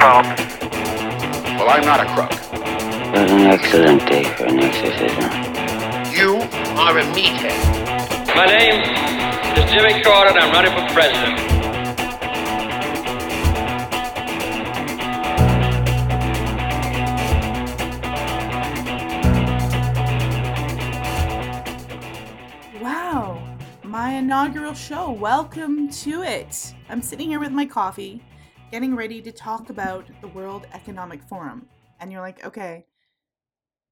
problem. Well, I'm not a crook. What an excellent day for an exorcism. You are a meathead. My name is Jimmy Carter, and I'm running for president. Wow, my inaugural show. Welcome to it. I'm sitting here with my coffee, getting ready to talk about the World Economic Forum. And you're like, okay,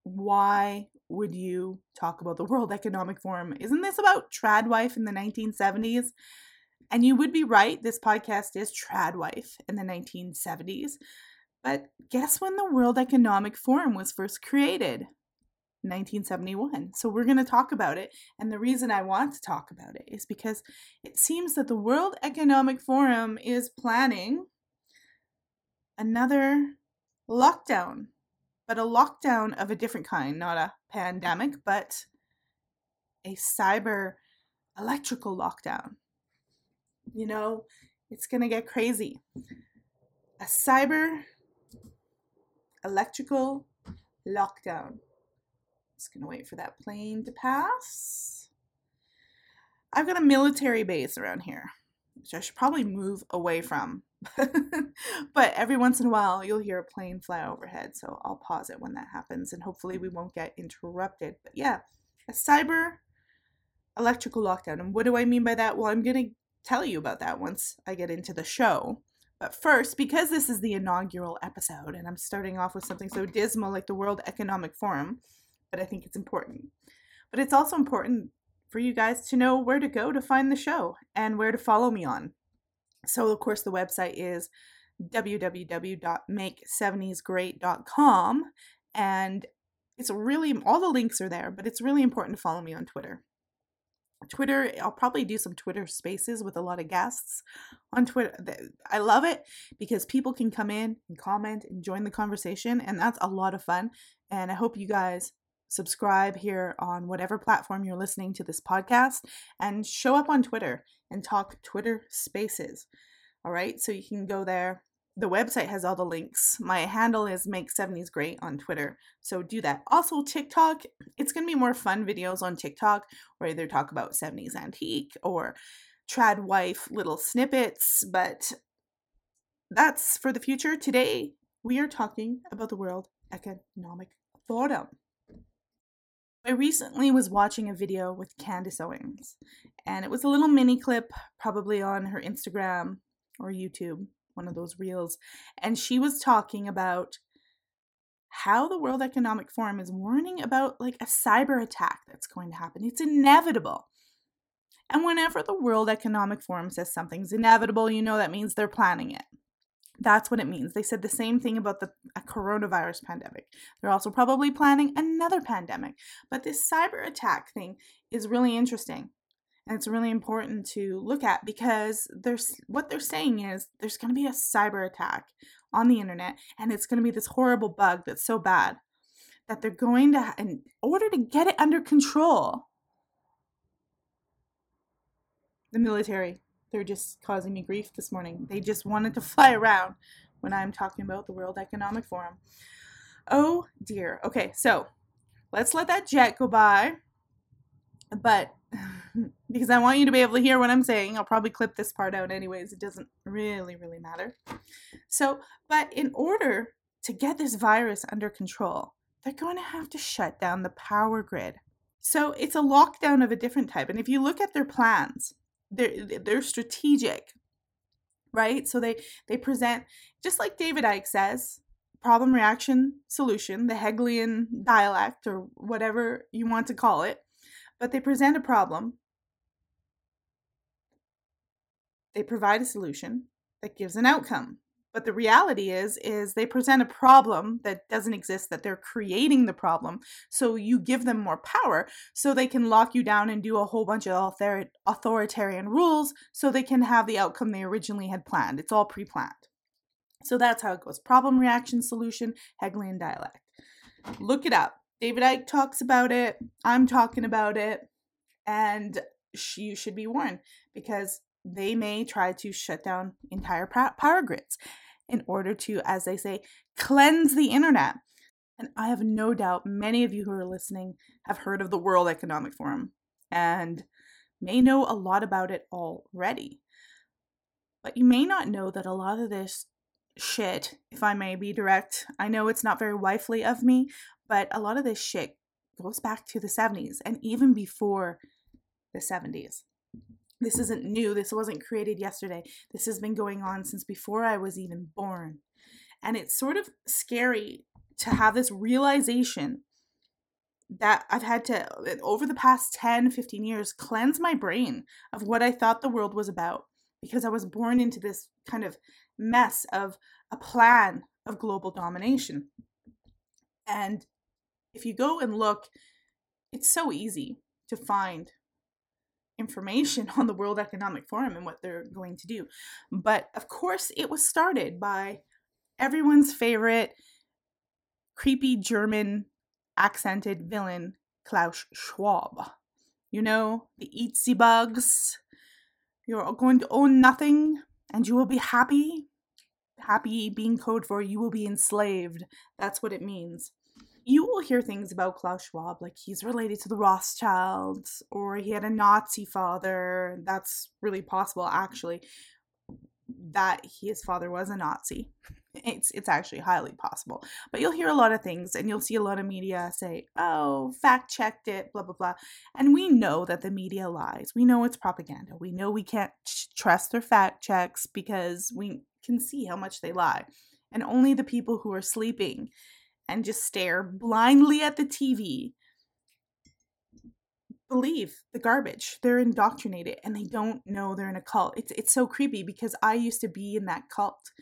why would you talk about the World Economic Forum? Isn't this about Tradwife in the 1970s? And you would be right, this podcast is Tradwife in the 1970s. But guess when the World Economic Forum was first created? 1971. So we're going to talk about it. And the reason I want to talk about it is because it seems that the World Economic Forum is planning another lockdown, but a lockdown of a different kind, not a pandemic, but a cyber electrical lockdown. You know, it's going to get crazy. A cyber electrical lockdown. Just gonna wait for that plane to pass. I've got a military base around here, which I should probably move away from. but every once in a while, you'll hear a plane fly overhead, so I'll pause it when that happens, and hopefully, we won't get interrupted. But yeah, a cyber electrical lockdown. And what do I mean by that? Well, I'm gonna tell you about that once I get into the show. But first, because this is the inaugural episode, and I'm starting off with something so dismal like the World Economic Forum, but I think it's important. But it's also important for you guys to know where to go to find the show and where to follow me on. So, of course, the website is www.make70sgreat.com and it's really all the links are there, but it's really important to follow me on Twitter. Twitter, I'll probably do some Twitter spaces with a lot of guests on Twitter. I love it because people can come in and comment and join the conversation, and that's a lot of fun. And I hope you guys subscribe here on whatever platform you're listening to this podcast and show up on Twitter and talk Twitter spaces. All right, so you can go there. The website has all the links. My handle is make 70s great on Twitter. So do that. Also TikTok, it's going to be more fun videos on TikTok where either talk about 70s antique or trad wife little snippets, but that's for the future. Today, we are talking about the World Economic Forum. I recently was watching a video with Candace Owens, and it was a little mini clip, probably on her Instagram or YouTube, one of those reels. And she was talking about how the World Economic Forum is warning about like a cyber attack that's going to happen. It's inevitable. And whenever the World Economic Forum says something's inevitable, you know that means they're planning it. That's what it means. They said the same thing about the coronavirus pandemic. They're also probably planning another pandemic. But this cyber attack thing is really interesting. And it's really important to look at because there's what they're saying is there's going to be a cyber attack on the internet and it's going to be this horrible bug that's so bad that they're going to in order to get it under control the military they're just causing me grief this morning. They just wanted to fly around when I'm talking about the World Economic Forum. Oh dear. Okay, so let's let that jet go by. But because I want you to be able to hear what I'm saying, I'll probably clip this part out anyways. It doesn't really, really matter. So, but in order to get this virus under control, they're going to have to shut down the power grid. So it's a lockdown of a different type. And if you look at their plans, they're they're strategic right? So they they present just like david icke says problem reaction solution the hegelian dialect or whatever you want to call it but they present a problem. They provide a solution that gives an outcome but the reality is is they present a problem that doesn't exist that they're creating the problem so you give them more power so they can lock you down and do a whole bunch of author- authoritarian rules so they can have the outcome they originally had planned. It's all pre-planned. So that's how it goes. Problem reaction solution hegelian dialect. Look it up. David icke talks about it. I'm talking about it. And you should be warned because they may try to shut down entire power grids in order to, as they say, cleanse the internet. And I have no doubt many of you who are listening have heard of the World Economic Forum and may know a lot about it already. But you may not know that a lot of this shit, if I may be direct, I know it's not very wifely of me, but a lot of this shit goes back to the 70s and even before the 70s. This isn't new. This wasn't created yesterday. This has been going on since before I was even born. And it's sort of scary to have this realization that I've had to, over the past 10, 15 years, cleanse my brain of what I thought the world was about because I was born into this kind of mess of a plan of global domination. And if you go and look, it's so easy to find information on the World Economic Forum and what they're going to do. But of course, it was started by everyone's favorite creepy German accented villain, Klaus Schwab. You know, the eatsy bugs. You're going to own nothing and you will be happy. Happy being code for you will be enslaved. That's what it means you will hear things about Klaus Schwab, like he's related to the Rothschilds, or he had a Nazi father. That's really possible, actually. That his father was a Nazi. It's it's actually highly possible. But you'll hear a lot of things, and you'll see a lot of media say, "Oh, fact checked it," blah blah blah. And we know that the media lies. We know it's propaganda. We know we can't trust their fact checks because we can see how much they lie. And only the people who are sleeping and just stare blindly at the TV believe the garbage. They're indoctrinated and they don't know they're in a cult. It's it's so creepy because I used to be in that cult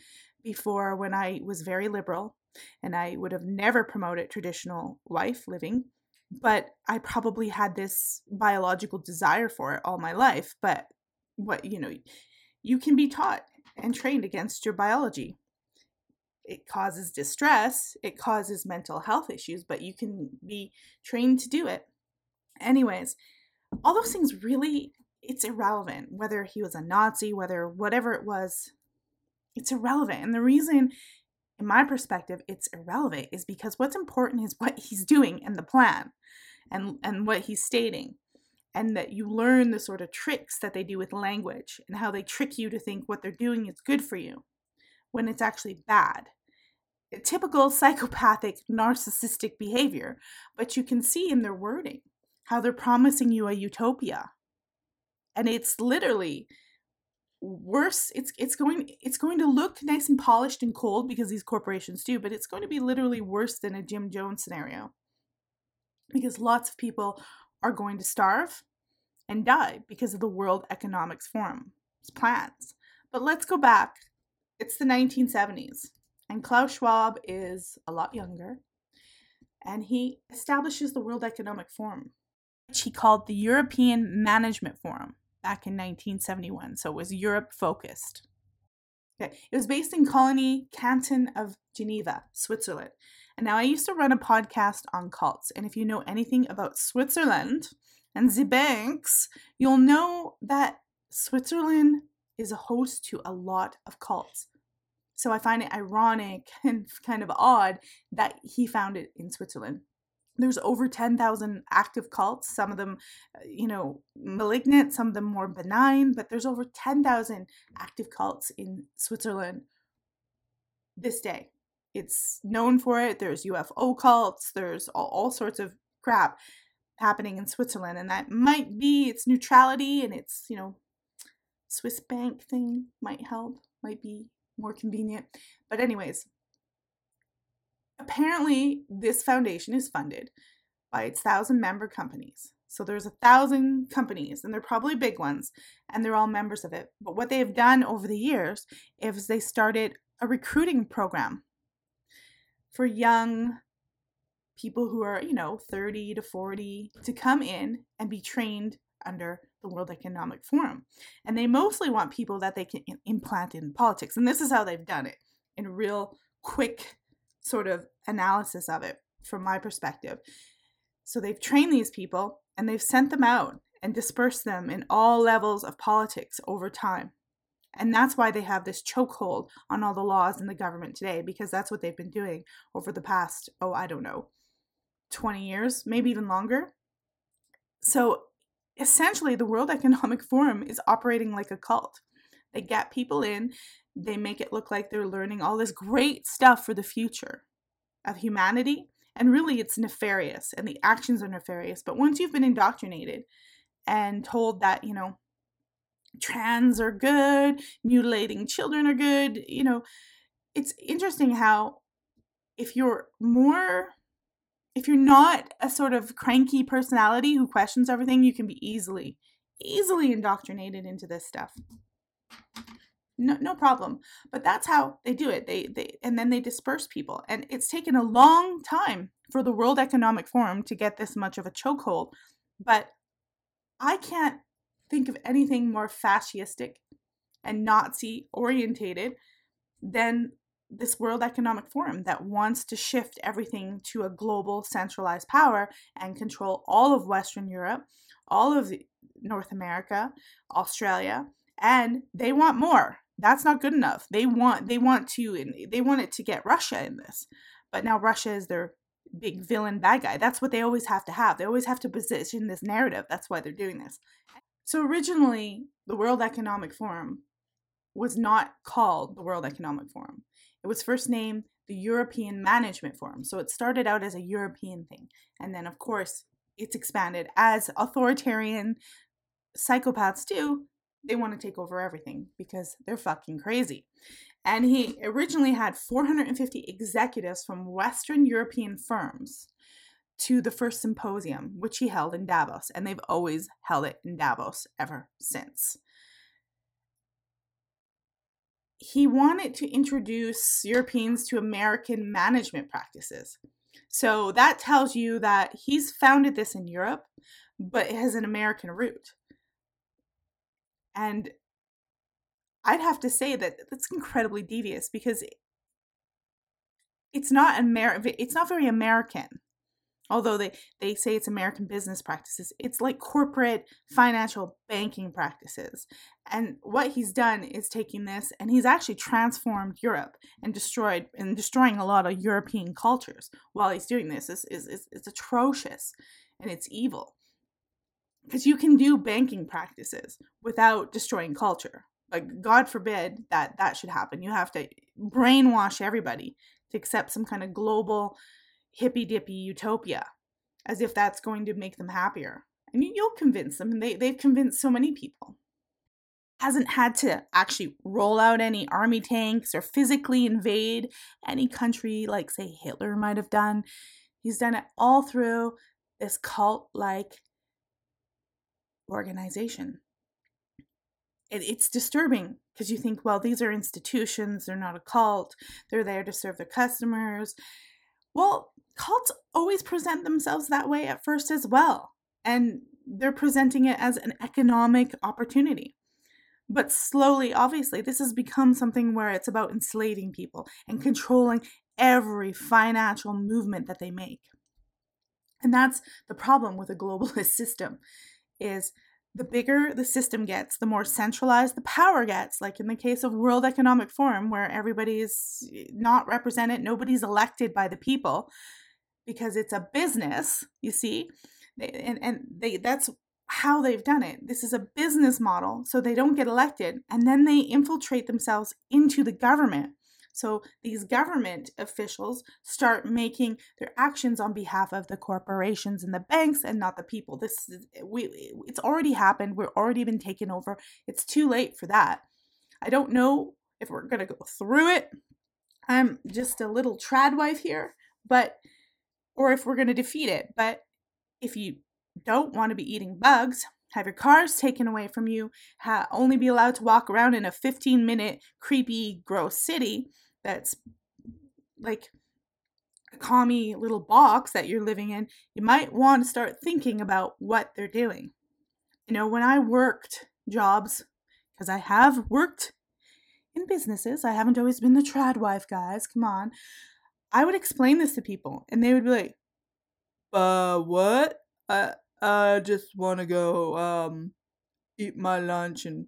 before when I was very liberal and I would have never promoted traditional life living, but I probably had this biological desire for it all my life, but what you know, you can be taught and trained against your biology it causes distress, it causes mental health issues, but you can be trained to do it. Anyways, all those things really it's irrelevant whether he was a Nazi, whether whatever it was, it's irrelevant. And the reason in my perspective it's irrelevant is because what's important is what he's doing and the plan and and what he's stating and that you learn the sort of tricks that they do with language and how they trick you to think what they're doing is good for you when it's actually bad typical psychopathic narcissistic behavior, but you can see in their wording how they're promising you a utopia. And it's literally worse it's it's going it's going to look nice and polished and cold because these corporations do but it's going to be literally worse than a Jim Jones scenario because lots of people are going to starve and die because of the World Economics Forum's plans. But let's go back. It's the 1970s. And Klaus Schwab is a lot younger. And he establishes the World Economic Forum, which he called the European Management Forum back in 1971. So it was Europe focused. Okay. It was based in Cologny canton of Geneva, Switzerland. And now I used to run a podcast on cults. And if you know anything about Switzerland and the banks, you'll know that Switzerland is a host to a lot of cults. So I find it ironic and kind of odd that he found it in Switzerland. There's over 10,000 active cults, some of them, uh, you know, malignant, some of them more benign, but there's over 10,000 active cults in Switzerland this day. It's known for it. There's UFO cults, there's all, all sorts of crap happening in Switzerland, and that might be its neutrality and its, you know, Swiss bank thing might help, might be more convenient. But, anyways, apparently this foundation is funded by its thousand member companies. So there's a thousand companies, and they're probably big ones, and they're all members of it. But what they've done over the years is they started a recruiting program for young people who are, you know, 30 to 40 to come in and be trained under the World Economic Forum. And they mostly want people that they can implant in politics. And this is how they've done it in real quick sort of analysis of it from my perspective. So they've trained these people and they've sent them out and dispersed them in all levels of politics over time. And that's why they have this chokehold on all the laws in the government today, because that's what they've been doing over the past, oh, I don't know, 20 years, maybe even longer. So essentially, the World Economic Forum is operating like a cult. They get people in, they make it look like they're learning all this great stuff for the future of humanity. And really, it's nefarious, and the actions are nefarious. But once you've been indoctrinated and told that, you know, trans are good, mutilating children are good, you know, it's interesting how if you're more if you're not a sort of cranky personality who questions everything, you can be easily, easily indoctrinated into this stuff. No, no problem. But that's how they do it. They, they, and then they disperse people. And it's taken a long time for the World Economic Forum to get this much of a chokehold. But I can't think of anything more fascistic and Nazi orientated than this World Economic Forum that wants to shift everything to a global centralized power and control all of Western Europe, all of North America, Australia, and they want more. That's not good enough. They want they want to they want it to get Russia in this. But now Russia is their big villain bad guy. That's what they always have to have. They always have to position this narrative. That's why they're doing this. So originally, the World Economic Forum was not called the World Economic Forum. It was first named the European Management Forum. So it started out as a European thing. And then, of course, it's expanded as authoritarian psychopaths do. They want to take over everything because they're fucking crazy. And he originally had 450 executives from Western European firms to the first symposium, which he held in Davos. And they've always held it in Davos ever since he wanted to introduce Europeans to American management practices. So that tells you that he's founded this in Europe, but it has an American root. And I'd have to say that that's incredibly devious because it's not Amer- it's not very American although they, they say it's American business practices, it's like corporate financial banking practices. And what he's done is taking this and he's actually transformed Europe and destroyed and destroying a lot of European cultures while he's doing this. is is is it's atrocious and it's evil. Because you can do banking practices without destroying culture. Like God forbid that that should happen. You have to brainwash everybody to accept some kind of global hippy dippy utopia as if that's going to make them happier. And you'll convince them, and they, they've convinced so many people. Hasn't had to actually roll out any army tanks or physically invade any country like, say, Hitler might have done. He's done it all through this cult like organization. It, it's disturbing because you think, well, these are institutions, they're not a cult, they're there to serve their customers. Well, cults always present themselves that way at first as well. And they're presenting it as an economic opportunity. But slowly, obviously, this has become something where it's about enslaving people and controlling every financial movement that they make. And that's the problem with a globalist system is the bigger the system gets, the more centralized the power gets, like in the case of World Economic Forum where everybody is not represented, nobody's elected by the people because it's a business, you see. And, and they that's how they've done it. This is a business model, so they don't get elected, and then they infiltrate themselves into the government. So these government officials start making their actions on behalf of the corporations and the banks and not the people. This is we it's already happened. We're already been taken over. It's too late for that. I don't know if we're going to go through it. I'm just a little trad wife here, but or if we're going to defeat it. But if you don't want to be eating bugs, have your cars taken away from you, ha- only be allowed to walk around in a 15 minute creepy, gross city that's like a commie little box that you're living in, you might want to start thinking about what they're doing. You know, when I worked jobs, because I have worked in businesses, I haven't always been the trad wife, guys, come on. I would explain this to people and they would be like, uh, what? I, I just want to go, um, eat my lunch and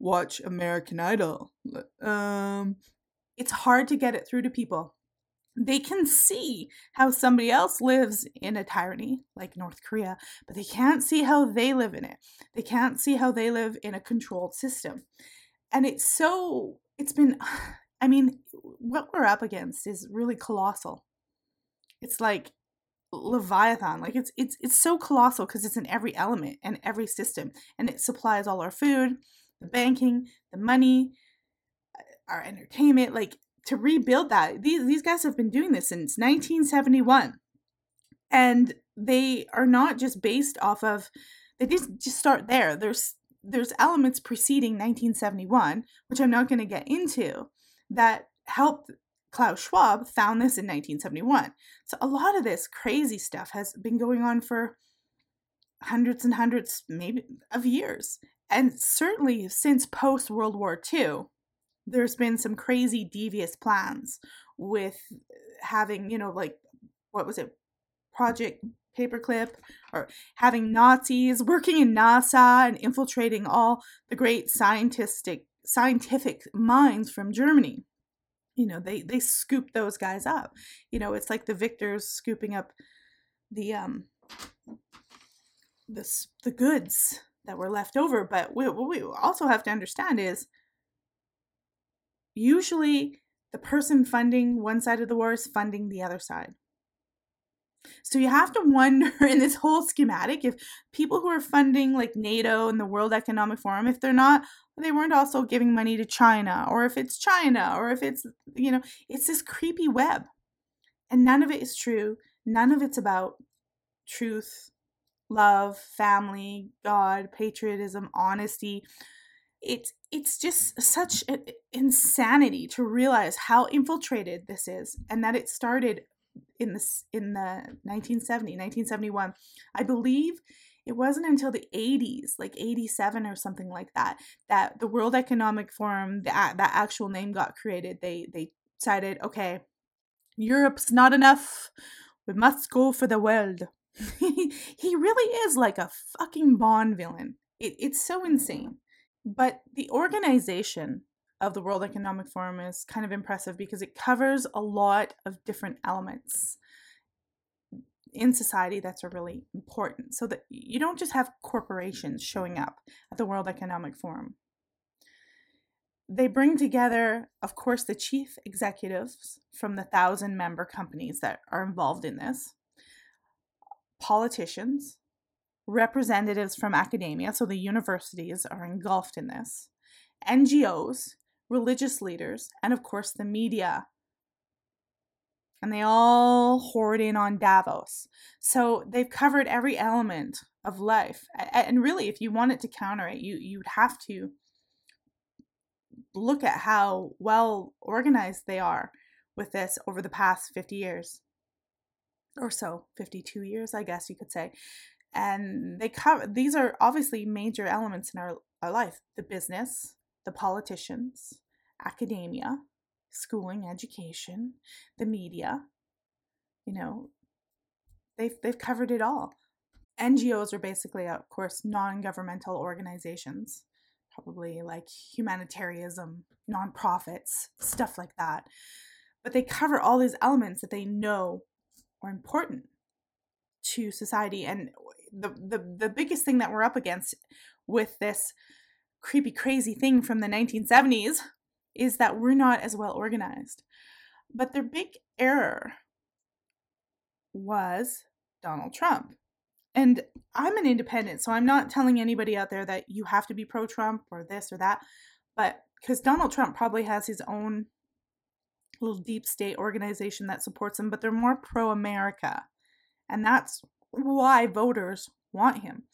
watch American Idol. Um, it's hard to get it through to people. They can see how somebody else lives in a tyranny like North Korea, but they can't see how they live in it. They can't see how they live in a controlled system. And it's so, it's been, I mean, what we're up against is really colossal. It's like leviathan like it's it's it's so colossal because it's in every element and every system and it supplies all our food the banking the money uh, our entertainment like to rebuild that these these guys have been doing this since 1971 and they are not just based off of they just just start there there's there's elements preceding 1971 which i'm not going to get into that helped Klaus Schwab found this in 1971. So a lot of this crazy stuff has been going on for hundreds and hundreds, maybe, of years. And certainly since post World War II, there's been some crazy devious plans with having, you know, like, what was it? Project Paperclip, or having Nazis working in NASA and infiltrating all the great scientific scientific minds from Germany. You know they they scoop those guys up. You know it's like the victors scooping up the um the the goods that were left over. But what we also have to understand is usually the person funding one side of the war is funding the other side so you have to wonder in this whole schematic if people who are funding like NATO and the World Economic Forum, if they're not, they weren't also giving money to China, or if it's China, or if it's, you know, it's this creepy web. And none of it is true. None of it's about truth, love, family, God, patriotism, honesty. It's it's just such insanity to realize how infiltrated this is and that it started in this in the 1970 1971 i believe it wasn't until the 80s like 87 or something like that that the world economic forum that that actual name got created. They they decided okay europe's not enough. We must go for the world. He really is like a fucking bond villain. It, it's so insane. But the organization of the World Economic Forum is kind of impressive because it covers a lot of different elements in society that's are really important so that you don't just have corporations showing up at the World Economic Forum. They bring together, of course, the chief executives from the thousand member companies that are involved in this, politicians, representatives from academia, so the universities are engulfed in this, NGOs, religious leaders, and of course the media. And they all hoard in on Davos. So they've covered every element of life. And really, if you wanted to counter it, you, you'd have to look at how well organized they are with this over the past 50 years or so 52 years i guess you could say and they cover these are obviously major elements in our, our life the business the politicians, academia, schooling, education, the media. You know, they've they've covered it all. NGOs are basically, of course, non-governmental organizations, probably like humanitarianism, nonprofits, stuff like that. But they cover all these elements that they know are important to society. And the the, the biggest thing that we're up against with this creepy, crazy thing from the 1970s is that we're not as well organized. But their big error was Donald Trump. And I'm an independent, so I'm not telling anybody out there that you have to be pro Trump or this or that. But because Donald Trump probably has his own little deep state organization that supports him, but they're more pro America. And that's why voters want him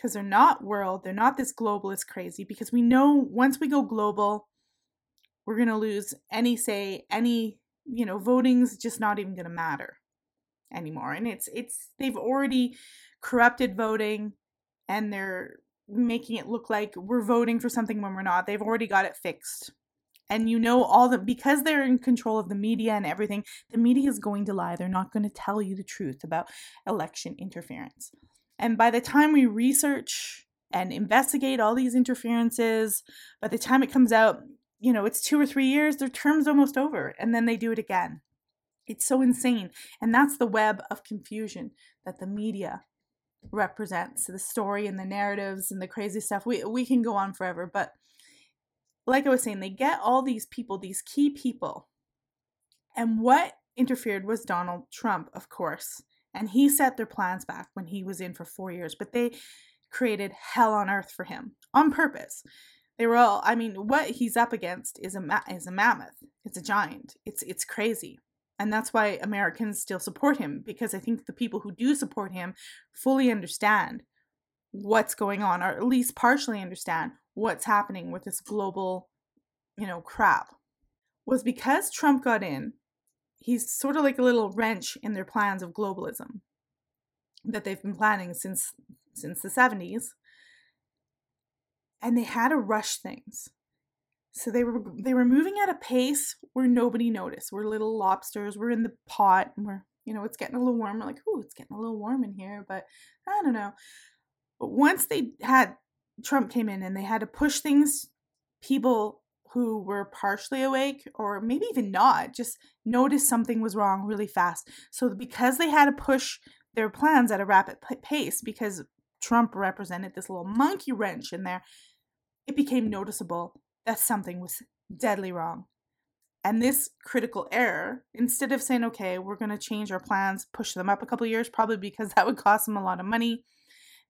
because they're not world, they're not this globalist crazy, because we know once we go global, we're going to lose any say, any, you know, voting's just not even going to matter anymore. And it's, it's, they've already corrupted voting and they're making it look like we're voting for something when we're not. They've already got it fixed. And you know, all the, because they're in control of the media and everything, the media is going to lie. They're not going to tell you the truth about election interference. And by the time we research and investigate all these interferences. By the time it comes out, you know, it's two or three years, their term's almost over, and then they do it again. It's so insane. And that's the web of confusion that the media represents the story and the narratives and the crazy stuff. We, we can go on forever, but like I was saying, they get all these people, these key people. And what interfered was Donald Trump, of course. And he set their plans back when he was in for four years, but they created hell on earth for him on purpose. They were all, I mean, what he's up against is a ma- is a mammoth. It's a giant. It's it's crazy. And that's why Americans still support him because I think the people who do support him fully understand what's going on or at least partially understand what's happening with this global, you know, crap. Was because Trump got in, he's sort of like a little wrench in their plans of globalism that they've been planning since since the 70s and they had to rush things. So they were they were moving at a pace where nobody noticed we're little lobsters we're in the pot and we're you know it's getting a little warm. We're like oh it's getting a little warm in here but i don't know. But once they had trump came in and they had to push things people who were partially awake or maybe even not just noticed something was wrong really fast. So because they had to push their plans at a rapid pace because Trump represented this little monkey wrench in there, it became noticeable that something was deadly wrong. And this critical error, instead of saying, okay, we're going to change our plans, push them up a couple years, probably because that would cost them a lot of money,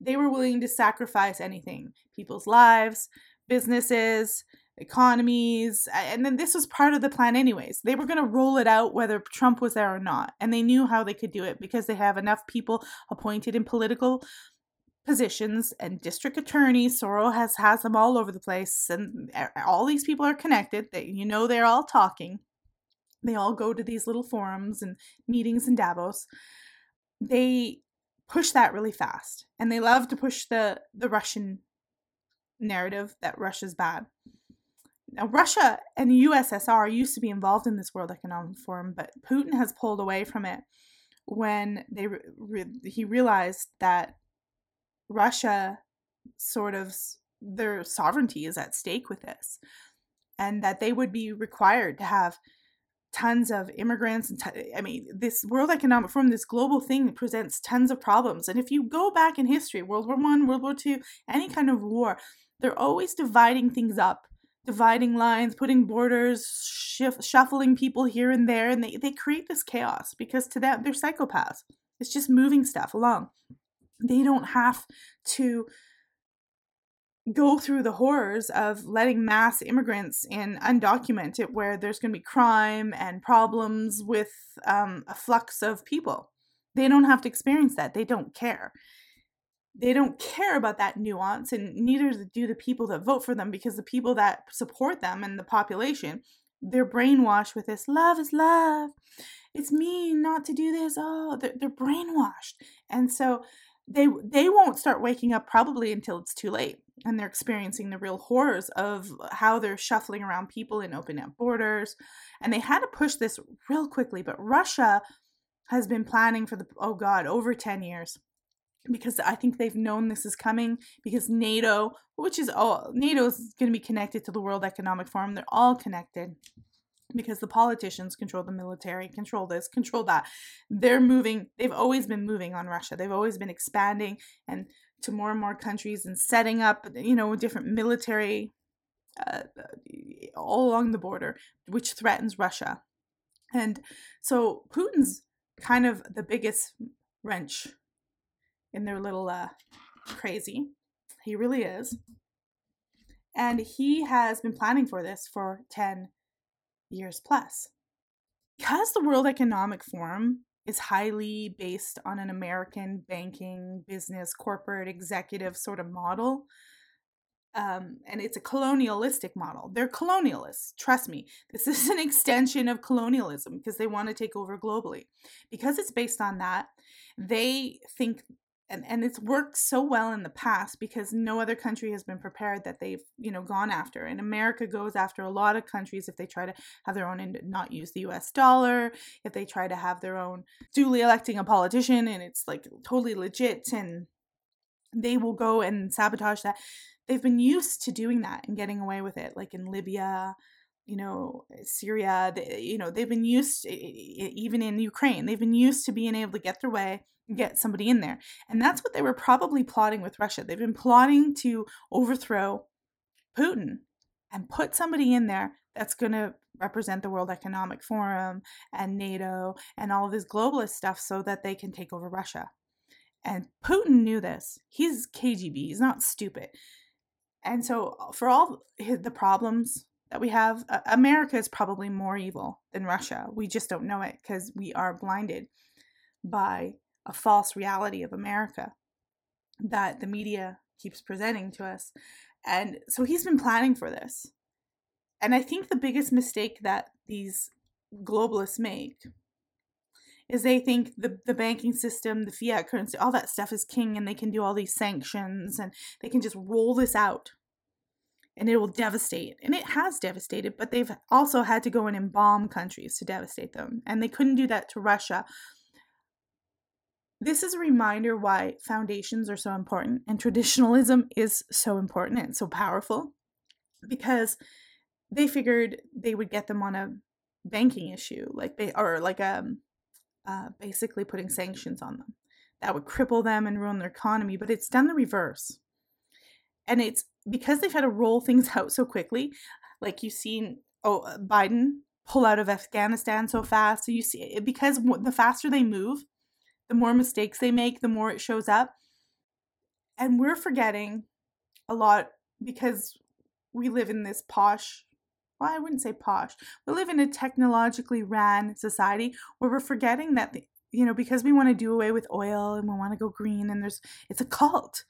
they were willing to sacrifice anything people's lives, businesses, economies. And then this was part of the plan, anyways. They were going to roll it out whether Trump was there or not. And they knew how they could do it because they have enough people appointed in political positions and district attorneys. Soros has, has them all over the place. And all these people are connected. They, you know, they're all talking. They all go to these little forums and meetings in Davos. They push that really fast. And they love to push the, the Russian narrative that Russia's bad. Now, Russia and the USSR used to be involved in this World Economic Forum, but Putin has pulled away from it when they re- he realized that Russia sort of their sovereignty is at stake with this, and that they would be required to have tons of immigrants and t- I mean this World Economic Forum, this global thing presents tons of problems. And if you go back in history, World War One, World War Two, any kind of war, they're always dividing things up dividing lines, putting borders, shif- shuffling people here and there, and they, they create this chaos because to them, they're psychopaths. It's just moving stuff along. They don't have to go through the horrors of letting mass immigrants in undocumented where there's going to be crime and problems with um, a flux of people. They don't have to experience that. They don't care they don't care about that nuance and neither do the people that vote for them because the people that support them and the population they're brainwashed with this love is love. It's mean not to do this. Oh they're, they're brainwashed. And so they they won't start waking up probably until it's too late and they're experiencing the real horrors of how they're shuffling around people and opening up borders. And they had to push this real quickly but russia has been planning for the oh god over 10 years because I think they've known this is coming because NATO, which is all NATO is going to be connected to the World Economic Forum. They're all connected because the politicians control the military, control this, control that. They're moving, they've always been moving on Russia. They've always been expanding and to more and more countries and setting up, you know, different military uh, all along the border, which threatens Russia. And so Putin's kind of the biggest wrench in their little uh, crazy. He really is. And he has been planning for this for 10 years plus. Because the World Economic Forum is highly based on an American banking, business, corporate, executive sort of model, um, and it's a colonialistic model. They're colonialists. Trust me, this is an extension of colonialism because they want to take over globally. Because it's based on that, they think and and it's worked so well in the past because no other country has been prepared that they've you know gone after and america goes after a lot of countries if they try to have their own and not use the us dollar if they try to have their own duly electing a politician and it's like totally legit and they will go and sabotage that. They've been used to doing that and getting away with it, like in Libya, you know, Syria. They, you know, they've been used, even in Ukraine, they've been used to being able to get their way, get somebody in there, and that's what they were probably plotting with Russia. They've been plotting to overthrow Putin and put somebody in there that's going to represent the World Economic Forum and NATO and all this globalist stuff so that they can take over Russia. And Putin knew this. He's KGB, he's not stupid. And so, uh, for all the problems that we have, America is probably more evil than Russia. We just don't know it because we are blinded by a false reality of America that the media keeps presenting to us. And so he's been planning for this. And I think the biggest mistake that these globalists make is they think the, the banking system, the fiat currency, all that stuff is king and they can do all these sanctions and they can just roll this out and it will devastate. And it has devastated, but they've also had to go in and bomb countries to devastate them. And they couldn't do that to Russia. This is a reminder why foundations are so important and traditionalism is so important and so powerful because they figured they would get them on a banking issue like they or like um uh, basically putting sanctions on them that would cripple them and ruin their economy but it's done the reverse. And it's because they've had to roll things out so quickly like you've seen oh biden pull out of afghanistan so fast so you see because the faster they move the more mistakes they make the more it shows up and we're forgetting a lot because we live in this posh well, I wouldn't say posh. We live in a technologically ran society where we're forgetting that, the, you know, because we want to do away with oil and we want to go green and there's, it's a cult.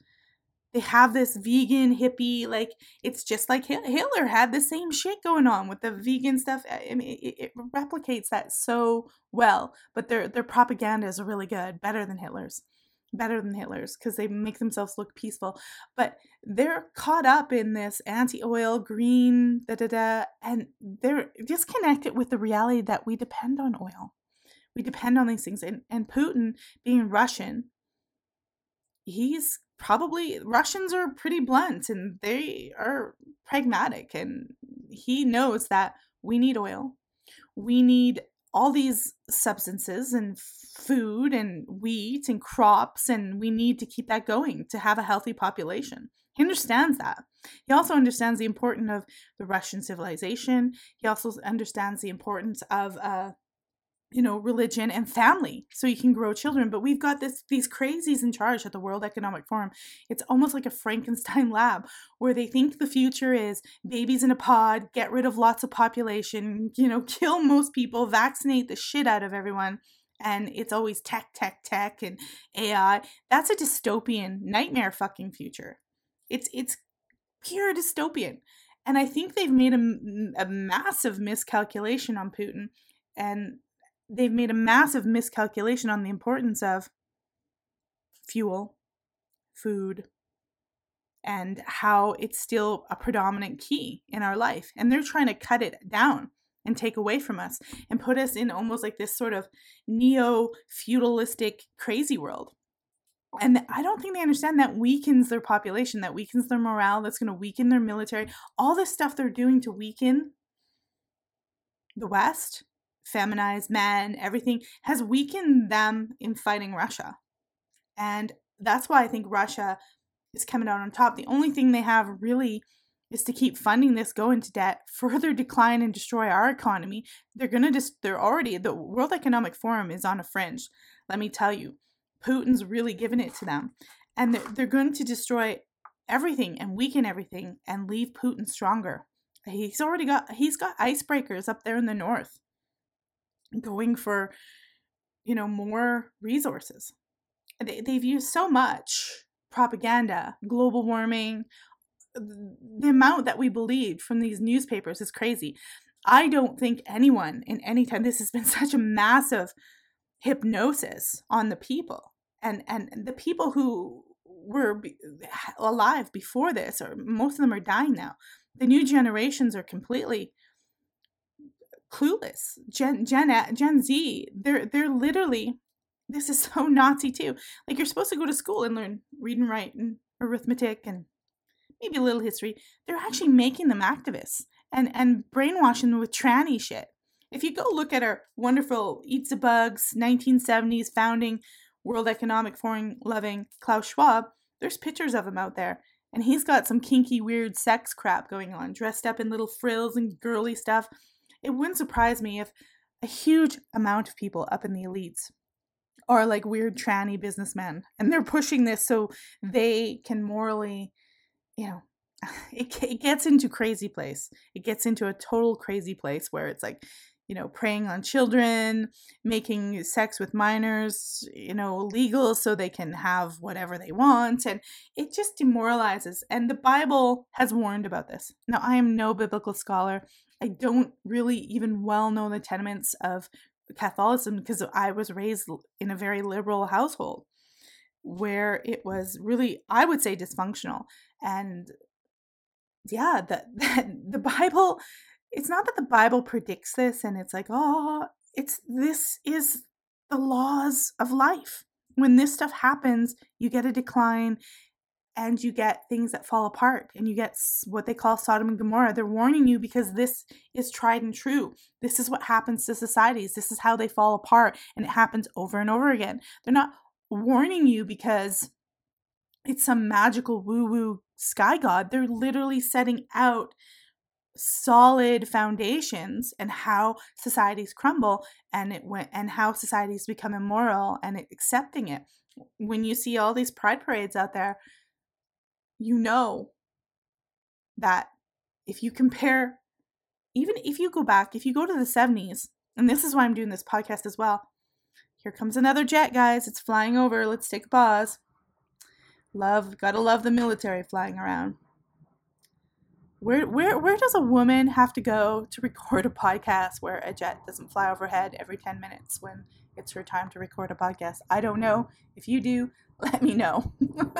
They have this vegan hippie, like, it's just like Hitler had the same shit going on with the vegan stuff. Eh, I mean, it, it replicates that so well, but their, their propaganda is really good, better than Hitler's better than Hitler's because they make themselves look peaceful. But they're caught up in this anti oil, green, da da da, and they're disconnected with the reality that we depend on oil. We depend on these things. And, and Putin, being Russian, he's probably, Russians are pretty blunt and they are pragmatic. And he knows that we need oil. We need all these substances and food and wheat and crops, and we need to keep that going to have a healthy population. He understands that. He also understands the importance of the Russian civilization. He also understands the importance of uh, you know religion and family so you can grow children but we've got this these crazies in charge at the world economic forum. It's almost like a frankenstein lab where they think the future is babies in a pod get rid of lots of population you know kill most people vaccinate the shit out of everyone and it's always tech tech tech and ai that's a dystopian nightmare fucking future. It's it's pure dystopian. And i think they've made a, a massive miscalculation on putin and they've made a massive miscalculation on the importance of fuel, food, and how it's still a predominant key in our life. And they're trying to cut it down and take away from us and put us in almost like this sort of neo feudalistic crazy world. And I don't think they understand that weakens their population, that weakens their morale, that's going to weaken their military. All this stuff they're doing to weaken the West feminized men, everything has weakened them in fighting Russia. And that's why I think Russia is coming out on top. The only thing they have really is to keep funding this, go into debt, further decline and destroy our economy. They're to just, they're already, the World Economic Forum is on a fringe. Let me tell you, Putin's really giving it to them. And they're, they're going to destroy everything and weaken everything and leave Putin stronger. He's already got, he's got icebreakers up there in the north going for you know more resources. They, they've used so much propaganda global warming the amount that we believed from these newspapers is crazy. I don't think anyone in any time this has been such a massive hypnosis on the people and and the people who were alive before this or most of them are dying now. The new generations are completely clueless. Gen Gen Gen Z, they're they're literally this is so Nazi too. Like you're supposed to go to school and learn read and write and arithmetic and maybe a little history. They're actually making them activists and and brainwashing them with tranny shit. If you go look at our wonderful Eats a Bugs 1970s founding World Economic Forum loving Klaus Schwab, there's pictures of him out there. And he's got some kinky, weird sex crap going on, dressed up in little frills and girly stuff. It wouldn't surprise me if a huge amount of people up in the elites are like weird tranny businessmen and they're pushing this so they can morally you know it, it gets into crazy place. It gets into a total crazy place where it's like you know preying on children making sex with minors you know legal so they can have whatever they want and it just demoralizes. And the bible has warned about this. Now i am no biblical scholar i don't really even well know the tenements of catholicism because i was raised in a very liberal household where it mm. was really i would say dysfunctional. And yeah the, the, the bible it's not that the bible predicts this and it's like oh it's this is the laws of life. When this stuff happens you get a decline and you get things that fall apart and you get what they call Sodom and Gomorrah. They're warning you because this is tried and true. This is what happens to societies. This is how they fall apart and it happens over and over again. They're not warning you because it's some magical woo woo sky god. They're literally setting out solid foundations and how societies crumble and it went and how societies become immoral and accepting it. When you see all these pride parades out there, you know that if you compare even if you go back, if you go to the 70s, and this is why I'm doing this podcast as well. Here comes another jet, guys. It's flying over. Let's take a pause. Love, gotta love the military flying around. Where, where, where does a woman have to go to record a podcast where a jet doesn't fly overhead every 10 minutes when it's her time to record a podcast? I don't know. If you do, let me know.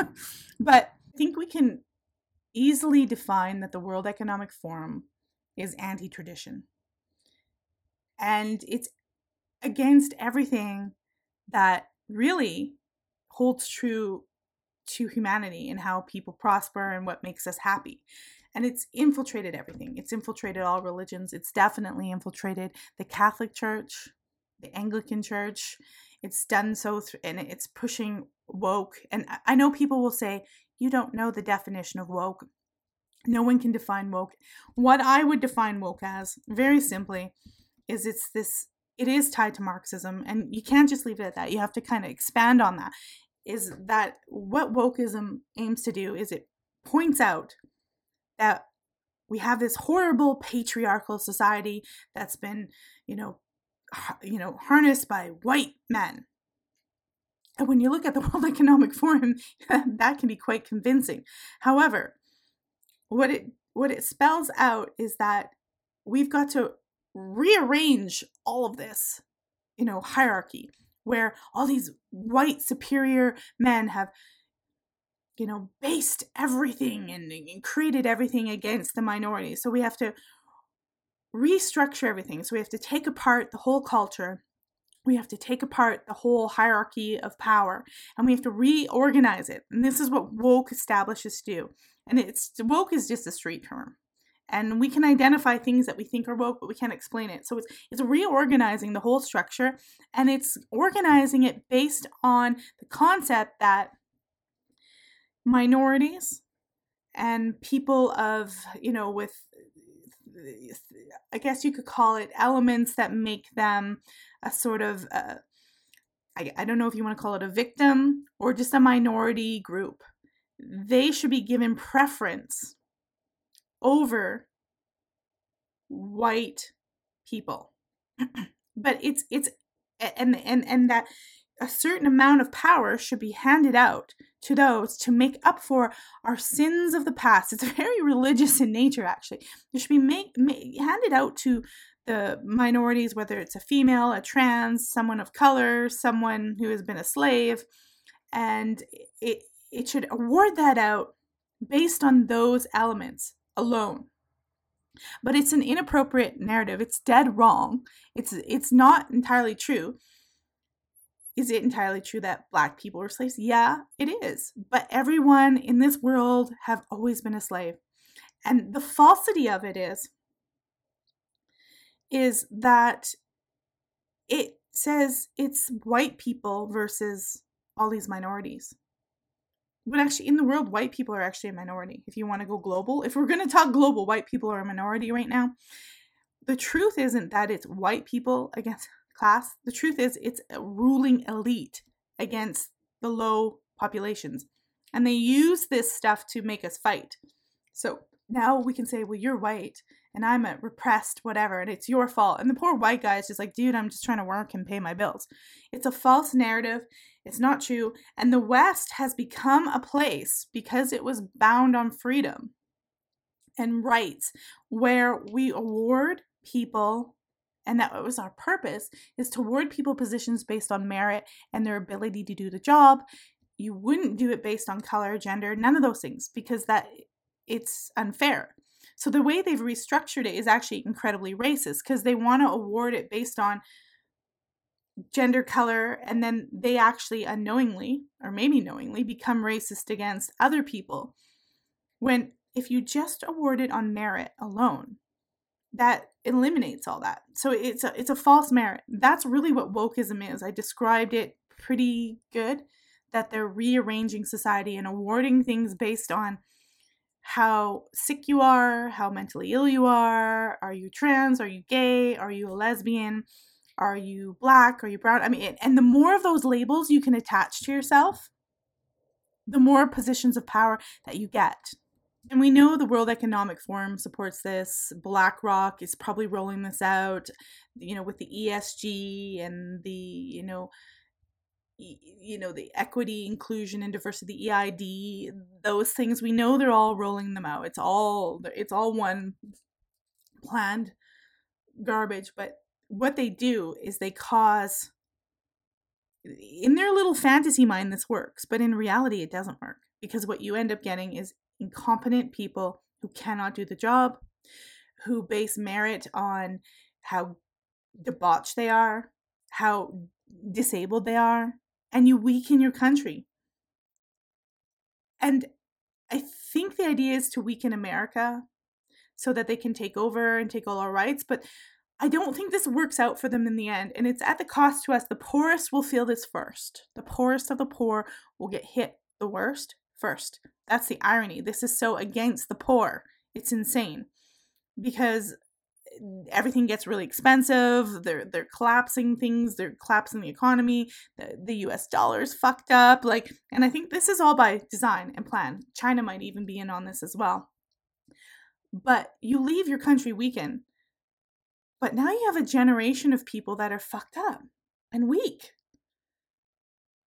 but think we can easily define that the World Economic Forum is anti tradition. And it's against everything that really holds true to humanity and how people prosper and what makes us happy. And it's infiltrated everything. It's infiltrated all religions. It's definitely infiltrated the Catholic Church, the Anglican Church. It's done so, th- and it's pushing woke. And I know people will say, you don't know the definition of woke. No one can define woke. What I would define woke as, very simply, is it's this it is tied to Marxism, and you can't just leave it at that. You have to kind of expand on that is that what wokeism aims to do is it points out that we have this horrible patriarchal society that's been, you know, you know, harnessed by white men. When you look at the World Economic Forum, that can be quite convincing. However, what it what it spells out is that we've got to rearrange all of this, you know, hierarchy where all these white superior men have you know based everything and, and created everything against the minority so we have to restructure everything so we have to take apart the whole culture we have to take apart the whole hierarchy of power and we have to reorganize it and this is what woke establishes do and it's woke is just a street term and we can identify things that we think are woke but we can't explain it so it's it's reorganizing the whole structure and it's organizing it based on the concept that minorities and people of you know with i guess you could call it elements that make them a sort of uh, I, I don't know if you want to call it a victim or just a minority group. They should be given preference over white people. But it's it's and and and that a certain amount of power should be handed out to those to make up for our sins of the past. It's very religious in nature actually. It should be make, make handed out to the minorities whether it's a female a trans someone of color someone who has been a slave and it it should award that out based on those elements alone but it's an inappropriate narrative it's dead wrong it's it's not entirely true is it entirely true that black people were slaves? Yeah, it is. But everyone in this world have always been a slave. And the falsity of it is is that it says it's white people versus all these minorities. But actually, in the world, white people are actually a minority. If you want to go global, if we're going to talk global, white people are a minority right now. The truth isn't that it's white people against class. The truth is it's a ruling elite against the low populations. And they use this stuff to make us fight. So now we can say, well, you're white and I'm a repressed whatever, and it's your fault. And the poor white guy is just like, dude, I'm just trying to work and pay my bills. It's a false narrative. It's not true. And the West has become a place because it was bound on freedom and rights where we award people and that was our purpose is to award people positions based on merit and their ability to do the job you wouldn't do it based on color gender none of those things because that it's unfair so the way they've restructured it is actually incredibly racist because they want to award it based on gender color and then they actually unknowingly or maybe knowingly become racist against other people. When if you just award it on merit alone that eliminates all that. So it's a it's a false merit. That's really what wokeism is. I described it pretty good that they're rearranging society and awarding things based on how sick you are how mentally ill you are are you trans are you gay are you a lesbian are you black? Are you brown? I mean, and the more of those labels you can attach to yourself, the more positions of power that you get. And we know the World Economic Forum supports this. BlackRock is probably rolling this out, you know, with the ESG and the, you know, you know the equity inclusion and diversity eid those things we know they're all rolling them out. It's all it's all one planned garbage but what they do is they cause in their little fantasy mind this works but in reality it doesn't work because what you end up getting is incompetent people who cannot do the job who base merit on how debauched they are how disabled they are and you weaken your country and i think the idea is to weaken america so that they can take over and take all our rights but I don't think this works out for them in the end, and it's at the cost to us. The poorest will feel this first. The poorest of the poor will get hit the worst first. That's the irony. This is so against the poor. It's insane because everything gets really expensive. They're they're collapsing things. They're collapsing the economy. The, the U.S. dollar is fucked up. Like, and I think this is all by design and plan. China might even be in on this as well. But you leave your country weakened but now you have a generation of people that are fucked up and weak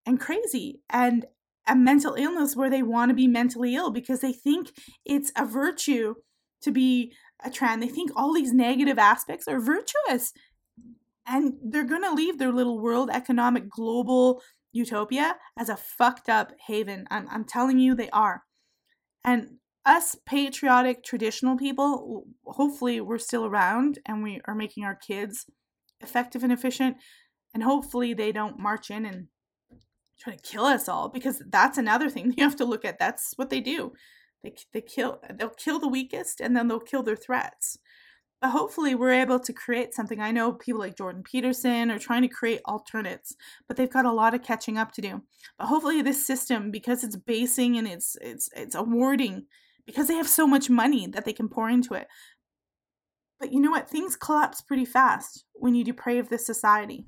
and crazy and a mental illness where they want to be mentally ill because they think it's a virtue to be a trend, They think all these negative aspects are virtuous. And they're going to leave their little world economic global utopia as a fucked up haven. I'm, I'm telling you, they are. And us patriotic traditional people hopefully we're still around and we are making our kids effective and efficient and hopefully they don't march in and try to kill us all because that's another thing you have to look at that's what they do they, they kill they'll kill the weakest and then they'll kill their threats but hopefully we're able to create something i know people like jordan peterson are trying to create alternates but they've got a lot of catching up to do but hopefully this system because it's basing and it's it's it's awarding because they have so much money that they can pour into it. But you know what? Things collapse pretty fast when you deprave this society.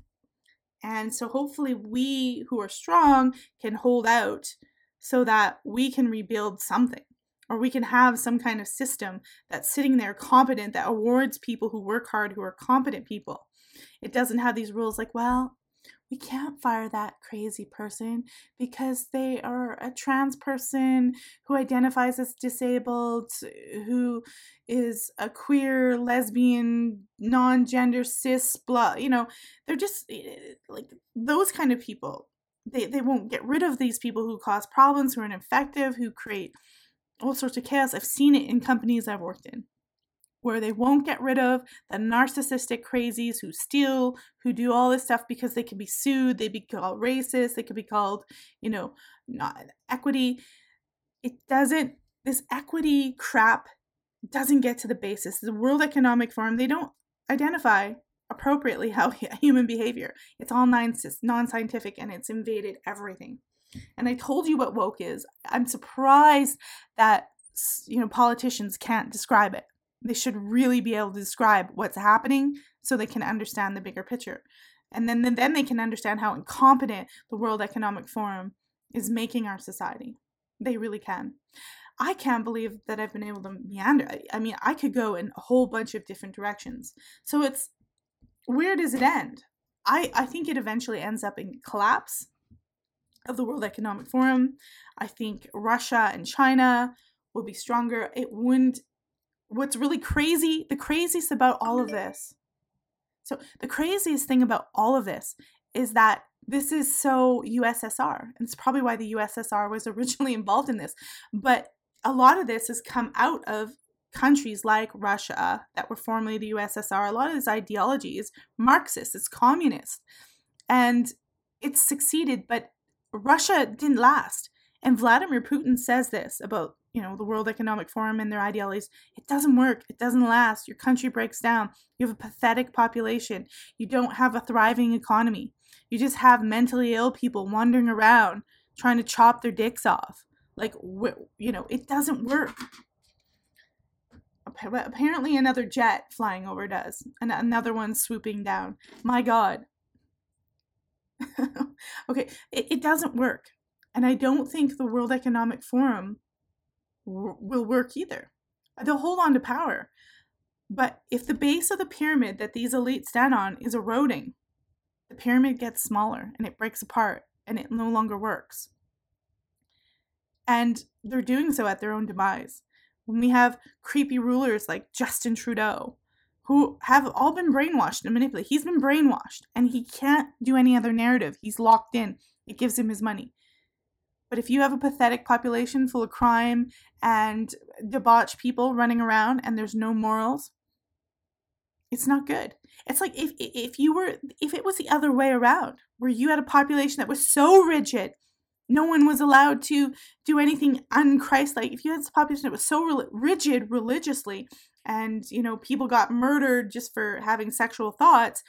And so hopefully we who are strong can hold out so that we can rebuild something or we can have some kind of system that's sitting there competent that awards people who work hard who are competent people. It doesn't have these rules like, well, we can't fire that crazy person because they are a trans person who identifies as disabled, who is a queer, lesbian, non gender, cis, blah. You know, they're just eh, like those kind of people. They, they won't get rid of these people who cause problems, who are ineffective, who create all sorts of chaos. I've seen it in companies I've worked in. where they won't get rid of the narcissistic crazies who steal, who do all this stuff because they can be sued, they be called racist, they could be called, you know, not equity. It doesn't, this equity crap doesn't get to the basis. The World Economic Forum, they don't identify appropriately how human behavior. It's all non scientific and it's invaded everything. And I told you what woke is. I'm surprised that you know politicians can't describe it. They should really be able to describe what's happening so they can understand the bigger picture. And then then they can understand how incompetent the World Economic Forum is making our society. They really can. I can't believe that I've been able to meander. I mean, I could go in a whole bunch of different directions. So it's where does it end? I, I think it eventually ends up in collapse of the World Economic Forum. I think Russia and China will be stronger. It wouldn't. What's really crazy, the craziest about all of this, so the craziest thing about all of this is that this is so USSR. And it's probably why the USSR was originally involved in this. But a lot of this has come out of countries like Russia that were formerly the USSR. A lot of this ideology is Marxist, it's communist. And it's succeeded, but Russia didn't last. And Vladimir Putin says this about, you know, the World Economic Forum and their ideologies. It doesn't work. It doesn't last. Your country breaks down. You have a pathetic population. You don't have a thriving economy. You just have mentally ill people wandering around trying to chop their dicks off. Like, you know, it doesn't work. Apparently, another jet flying over does, and another one swooping down. My God. okay, it, it doesn't work. And I don't think the World Economic Forum w- will work either. They'll hold on to power. But if the base of the pyramid that these elites stand on is eroding, the pyramid gets smaller and it breaks apart and it no longer works. And they're doing so at their own demise. When we have creepy rulers like Justin Trudeau, who have all been brainwashed and manipulated. He's been brainwashed and he can't do any other narrative. He's locked in. It gives him his money. But if you have a pathetic population full of crime and debauched people running around and there's no morals, it's not good. It's like if if you were if it was the other way around, where you had a population that was so rigid, no one was allowed to do anything unchrist-like. If you had a population that was so rigid religiously, and you know people got murdered just for having sexual thoughts,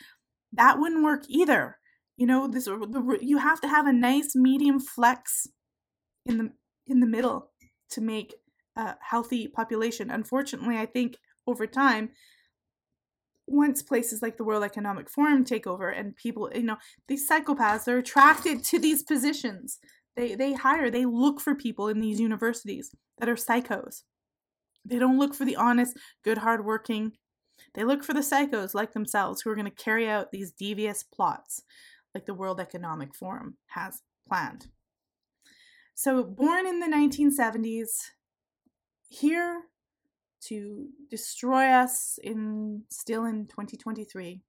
that wouldn't work either. You know this uh, the, you have to have a nice medium flex in the in the middle to make a healthy population. Unfortunately, I think over time, once places like the World Economic Forum take over and people, you know, these psychopaths are attracted to these positions. They they hire, they look for people in these universities that are psychos. They don't look for the honest, good, hardworking. They look for the psychos like themselves who are going to carry out these devious plots like the World Economic Forum has planned. So, born in the 1970s, here to destroy us in still in 2023.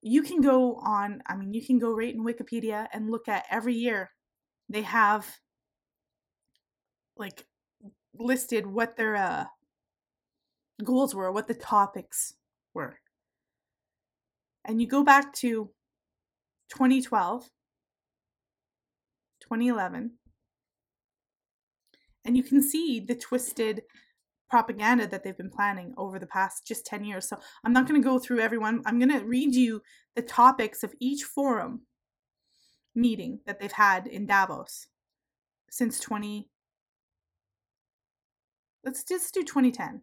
You can go on, I mean, you can go right in Wikipedia and look at every year they have like listed what their uh, goals were, what the topics were. And you go back to 2012, 2011, and you can see the twisted propaganda that they've been planning over the past just 10 years. So I'm not going to go through everyone. I'm going to read you the topics of each forum meeting that they've had in Davos since 20 Let's just do 2010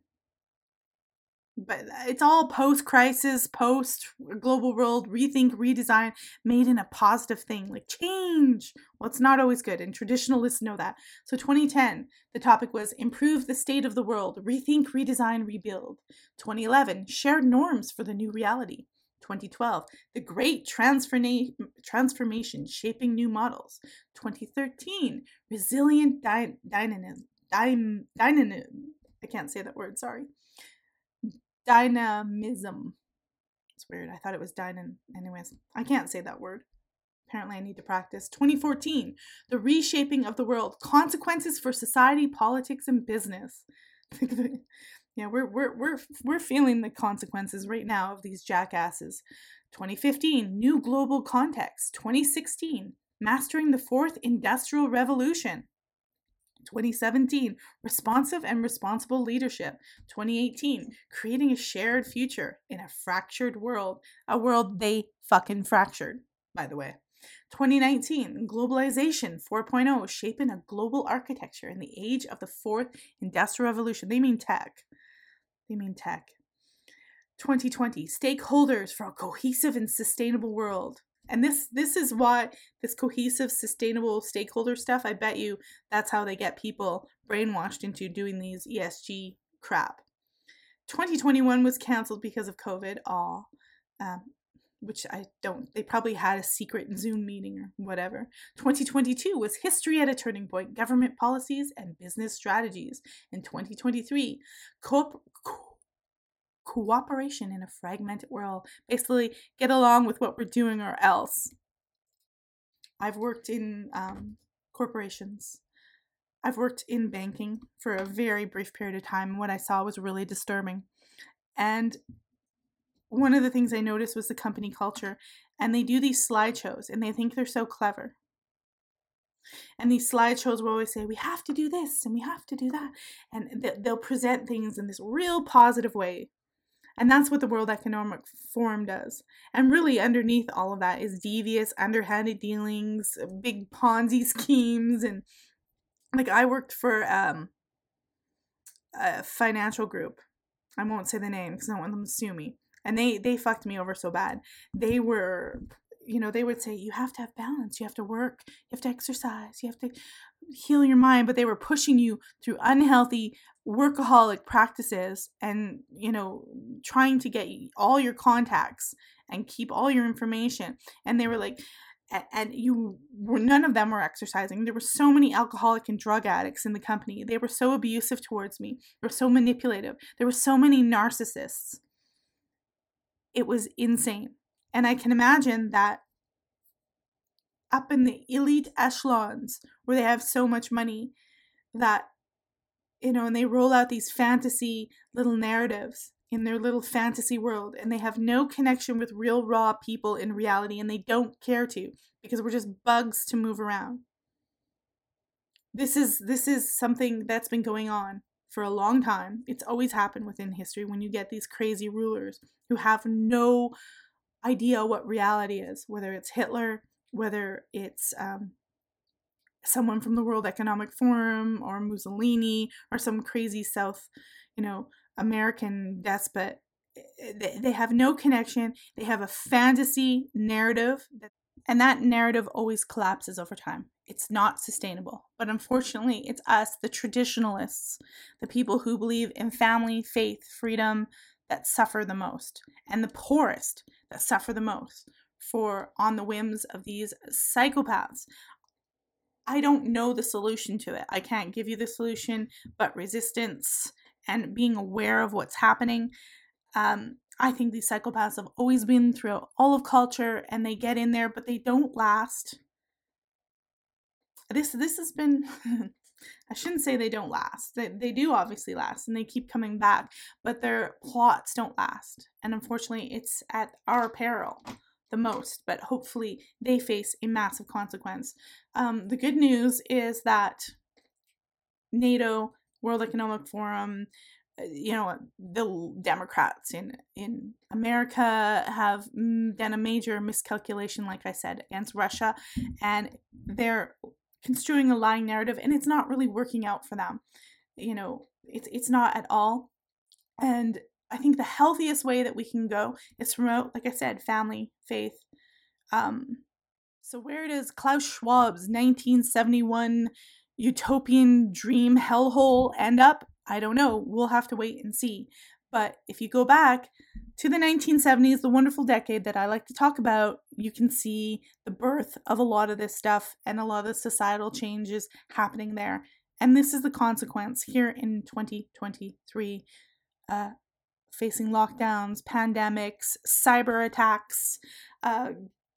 but uh, it's all post crisis, post global world, rethink, redesign, made in a positive thing like change. Well, it's not always good, and traditionalists know that. So, 2010, the topic was improve the state of the world, rethink, redesign, rebuild. 2011, shared norms for the new reality. 2012, the great transforma- transformation shaping new models. 2013, resilient dy- dynamism. Dynamism. I can't say that word, sorry dynamism. It's weird. I thought it was dynam. Anyways, I can't say that word. Apparently, I need to practice. 2014, the reshaping of the world, consequences for society, politics, and business. Yeah, we're we're we're we're feeling the consequences right now of these jackasses. 2015, new global context. 2016, mastering the fourth industrial revolution. 2017, responsive and responsible leadership. 2018, creating a shared future in a fractured world, a world they fucking fractured, by the way. 2019, globalization 4.0, shaping a global architecture in the age of the fourth industrial revolution. They mean tech. They mean tech. 2020, stakeholders for a cohesive and sustainable world. And this this is why this cohesive, sustainable stakeholder stuff, I bet you that's how they get people brainwashed into doing these ESG crap. 2021 was canceled because of COVID. all Um, which I don't, they probably had a secret Zoom meeting or whatever. 2022 was history at a turning point, government policies and business strategies. In 2023, co- co- cooperation in a fragmented world. Basically, get along with what we're doing or else. I've worked in um, corporations. I've worked in banking for a very brief period of time. What I saw was really disturbing. And one of the things I noticed was the company culture. And they do these slideshows and they think they're so clever. And these slideshows will always say, we have to do this and we have to do that. And they'll present things in this real positive way. And that's what the World Economic Forum does. And really, underneath all of that is devious, underhanded dealings, big Ponzi schemes. And like, I worked for um, a financial group. I won't say the name because I don't want them to sue me and they they fucked me over so bad they were you know they would say you have to have balance you have to work you have to exercise you have to heal your mind but they were pushing you through unhealthy workaholic practices and you know trying to get all your contacts and keep all your information. And they were like and you were none of them were exercising. There were so many alcoholic and drug addicts in the company. They were so abusive towards me. They were so manipulative. There were so many narcissists. It was insane. And I can imagine that up in the elite echelons where they have so much money that, you know, and they roll out these fantasy little narratives in their little fantasy world and they have no connection with real raw people in reality and they don't care to because we're just bugs to move around. This is this is something that's been going on for a long time. It's always happened within history when you get these crazy rulers who have no idea what reality is, whether it's Hitler, whether it's um, someone from the World Economic Forum or Mussolini or some crazy South, you know, American despot. Eh, they have no connection. They have a fantasy narrative, and that narrative always collapses over time it's not sustainable. But unfortunately, it's us, the traditionalists, the people who believe in family, faith, freedom, that suffer the most, and the poorest that suffer the most for on the whims of these psychopaths. I don't know the solution to it. I can't give you the solution, but resistance and being aware of what's happening. Um, I think these psychopaths have always been throughout all of culture and they get in there, but they don't last this this has been I shouldn't say they don't last. They, they do obviously last and they keep coming back, but their plots don't last. And unfortunately, it's at our peril the most, but hopefully they face a massive consequence. Um, the good news is that NATO, World Economic Forum, uh, you know the democrats in in america have done a major miscalculation like i said against russia and they're construing a lying narrative and it's not really working out for them you know it's it's not at all and i think the healthiest way that we can go is promote like i said family faith um so where does klaus schwab's 1971 utopian dream hellhole end up? I don't know. We'll have to wait and see. But if you go back to the 1970s, the wonderful decade that I like to talk about, you can see the birth of a lot of this stuff and a lot of the societal changes happening there. And this is the consequence here in 2023, uh, facing lockdowns, pandemics, cyber attacks. Uh,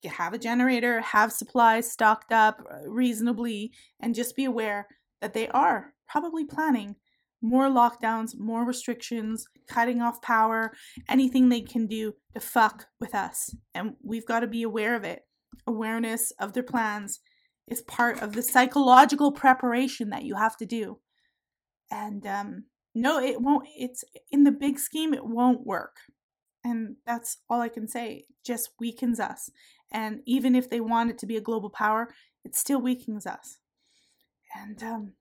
have a generator, have supplies stocked up reasonably, and just be aware that they are probably planning more lockdowns, more restrictions, cutting off power, anything they can do to fuck with us. And we've got to be aware of it. Awareness of their plans is part of the psychological preparation that you have to do. And um, no, it won't, it's in the big scheme, it won't work. And that's all I can say. It just weakens us. And even if they want it to be a global power, it still weakens us. And um,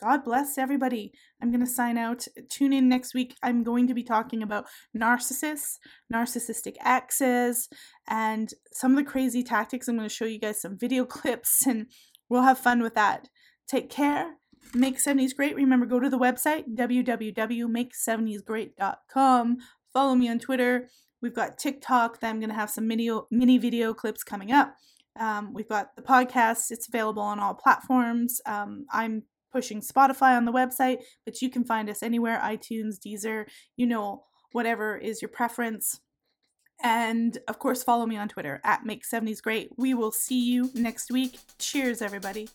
God bless everybody. I'm going to sign out. Tune in next week. I'm going to be talking about narcissists, narcissistic exes, and some of the crazy tactics. I'm going to show you guys some video clips and we'll have fun with that. Take care. Make 70s great. Remember, go to the website www.make70sgreat.com. Follow me on Twitter. We've got TikTok that I'm going to have some mini, mini video clips coming up. Um, we've got the podcast. It's available on all platforms. Um, I'm pushing Spotify on the website, but you can find us anywhere iTunes, Deezer, you know, whatever is your preference. And of course, follow me on Twitter at Make70s Great. We will see you next week. Cheers, everybody.